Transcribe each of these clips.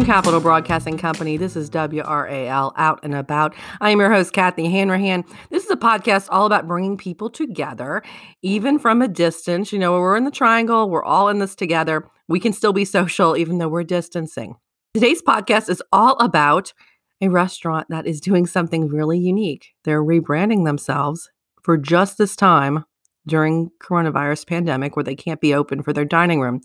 From Capital Broadcasting Company, this is WRAL Out and About. I am your host, Kathy Hanrahan. This is a podcast all about bringing people together, even from a distance. You know, we're in the triangle, we're all in this together. We can still be social, even though we're distancing. Today's podcast is all about a restaurant that is doing something really unique. They're rebranding themselves for just this time during coronavirus pandemic where they can't be open for their dining room.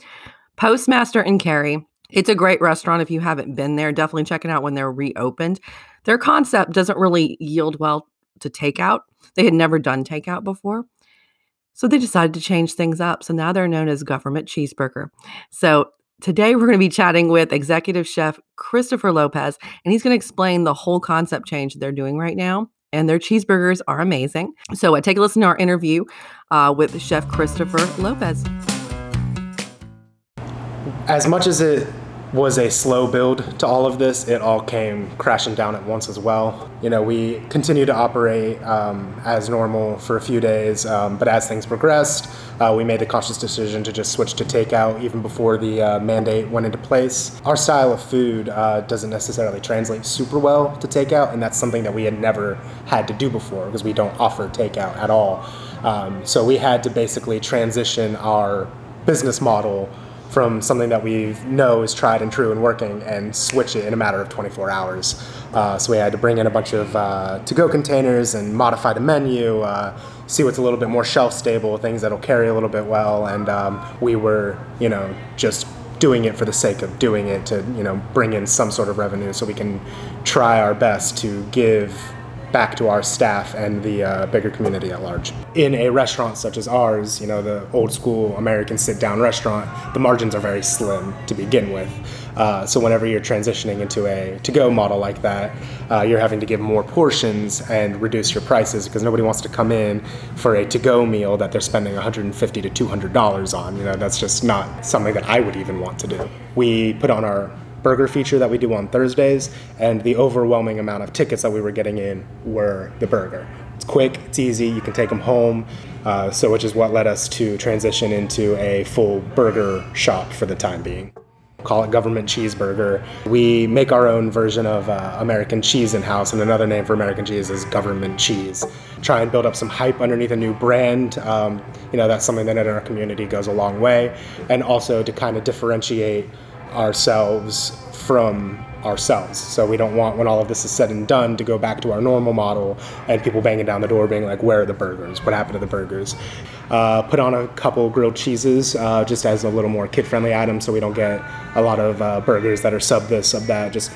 Postmaster and Cary it's a great restaurant if you haven't been there. Definitely check it out when they're reopened. Their concept doesn't really yield well to takeout. They had never done takeout before. So they decided to change things up. So now they're known as Government Cheeseburger. So today we're going to be chatting with executive chef Christopher Lopez, and he's going to explain the whole concept change they're doing right now. And their cheeseburgers are amazing. So uh, take a listen to our interview uh, with Chef Christopher Lopez as much as it was a slow build to all of this, it all came crashing down at once as well. You know, we continued to operate um, as normal for a few days, um, but as things progressed, uh, we made the conscious decision to just switch to takeout even before the uh, mandate went into place. Our style of food uh, doesn't necessarily translate super well to takeout, and that's something that we had never had to do before because we don't offer takeout at all. Um, so we had to basically transition our business model from something that we know is tried and true and working and switch it in a matter of 24 hours. Uh, so we had to bring in a bunch of uh, to-go containers and modify the menu, uh, see what's a little bit more shelf stable, things that'll carry a little bit well, and um, we were, you know, just doing it for the sake of doing it to, you know, bring in some sort of revenue so we can try our best to give back to our staff and the uh, bigger community at large. In a restaurant such as ours, you know, the old school American sit down restaurant, the margins are very slim to begin with. Uh, so whenever you're transitioning into a to-go model like that, uh, you're having to give more portions and reduce your prices because nobody wants to come in for a to-go meal that they're spending 150 to 200 dollars on. You know, that's just not something that I would even want to do. We put on our burger feature that we do on Thursdays, and the overwhelming amount of tickets that we were getting in were the burger. It's quick, it's easy, you can take them home. Uh, so, which is what led us to transition into a full burger shop for the time being. Call it government cheeseburger. We make our own version of uh, American cheese in house, and another name for American cheese is government cheese. Try and build up some hype underneath a new brand. Um, you know, that's something that in our community goes a long way. And also to kind of differentiate ourselves from ourselves. So we don't want, when all of this is said and done, to go back to our normal model and people banging down the door being like, where are the burgers? What happened to the burgers? Uh, put on a couple grilled cheeses uh, just as a little more kid friendly item so we don't get a lot of uh, burgers that are sub this, sub that, just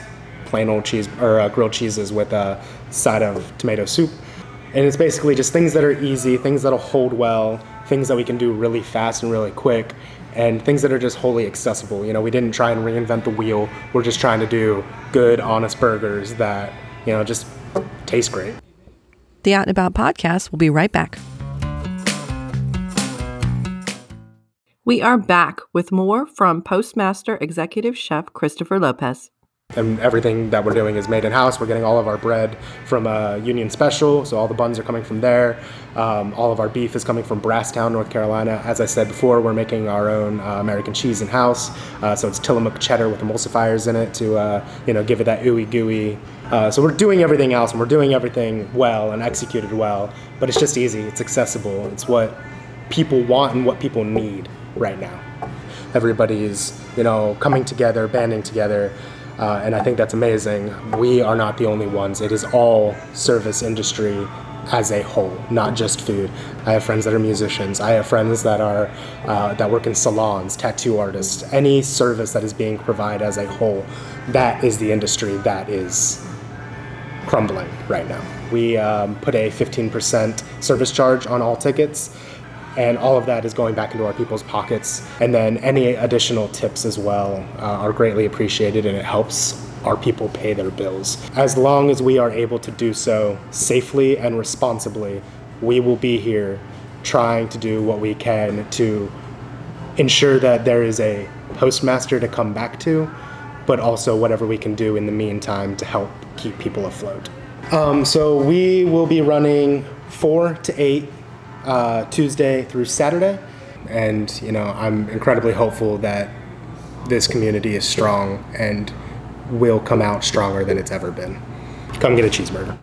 plain old cheese or uh, grilled cheeses with a side of tomato soup. And it's basically just things that are easy, things that'll hold well, things that we can do really fast and really quick, and things that are just wholly accessible. You know, we didn't try and reinvent the wheel. We're just trying to do good, honest burgers that, you know, just taste great. The Out and About podcast will be right back. We are back with more from Postmaster Executive Chef Christopher Lopez and everything that we're doing is made in house. We're getting all of our bread from a Union Special, so all the buns are coming from there. Um, all of our beef is coming from Brasstown, North Carolina. As I said before, we're making our own uh, American cheese in house, uh, so it's Tillamook cheddar with emulsifiers in it to uh, you know give it that ooey gooey. Uh, so we're doing everything else, and we're doing everything well and executed well. But it's just easy. It's accessible. It's what people want and what people need right now. Everybody's you know coming together, banding together. Uh, and I think that's amazing. We are not the only ones. It is all service industry as a whole, not just food. I have friends that are musicians. I have friends that are uh, that work in salons, tattoo artists. Any service that is being provided as a whole, that is the industry that is crumbling right now. we um, put a 15% service charge on all tickets. And all of that is going back into our people's pockets. And then any additional tips as well uh, are greatly appreciated and it helps our people pay their bills. As long as we are able to do so safely and responsibly, we will be here trying to do what we can to ensure that there is a postmaster to come back to, but also whatever we can do in the meantime to help keep people afloat. Um, so we will be running four to eight uh, Tuesday through Saturday, and you know I'm incredibly hopeful that this community is strong and will come out stronger than it's ever been. Come get a cheeseburger.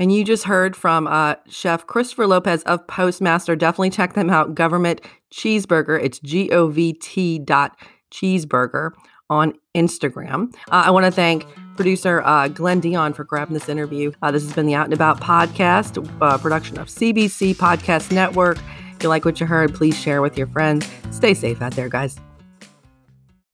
And you just heard from uh, Chef Christopher Lopez of Postmaster. Definitely check them out. Government Cheeseburger. It's G O V T dot cheeseburger on Instagram. Uh, I want to thank producer uh, Glenn Dion for grabbing this interview. Uh, this has been the Out and About podcast, uh, production of CBC Podcast Network. If you like what you heard, please share with your friends. Stay safe out there, guys.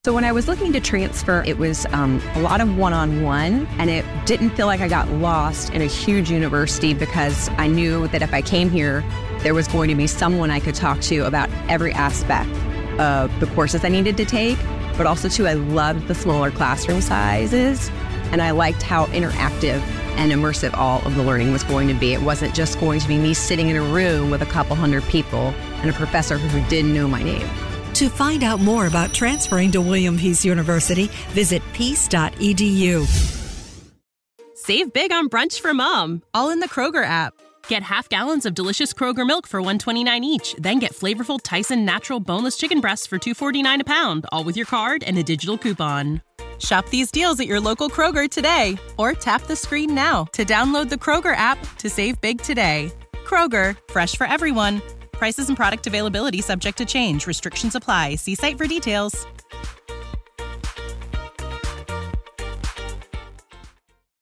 So when I was looking to transfer, it was um, a lot of one-on-one, and it didn't feel like I got lost in a huge university because I knew that if I came here, there was going to be someone I could talk to about every aspect of the courses I needed to take. But also, too, I loved the smaller classroom sizes, and I liked how interactive and immersive all of the learning was going to be. It wasn't just going to be me sitting in a room with a couple hundred people and a professor who didn't know my name. To find out more about transferring to William Peace University, visit peace.edu. Save big on brunch for mom, all in the Kroger app. Get half gallons of delicious Kroger milk for 129 each, then get flavorful Tyson natural boneless chicken breasts for 249 a pound, all with your card and a digital coupon. Shop these deals at your local Kroger today or tap the screen now to download the Kroger app to save big today. Kroger, fresh for everyone. Prices and product availability subject to change. Restrictions apply. See site for details.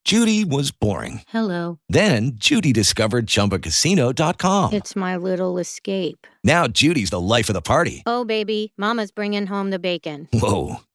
Judy was boring. Hello. Then Judy discovered ChumbaCasino.com. It's my little escape. Now Judy's the life of the party. Oh, baby, Mama's bringing home the bacon. Whoa,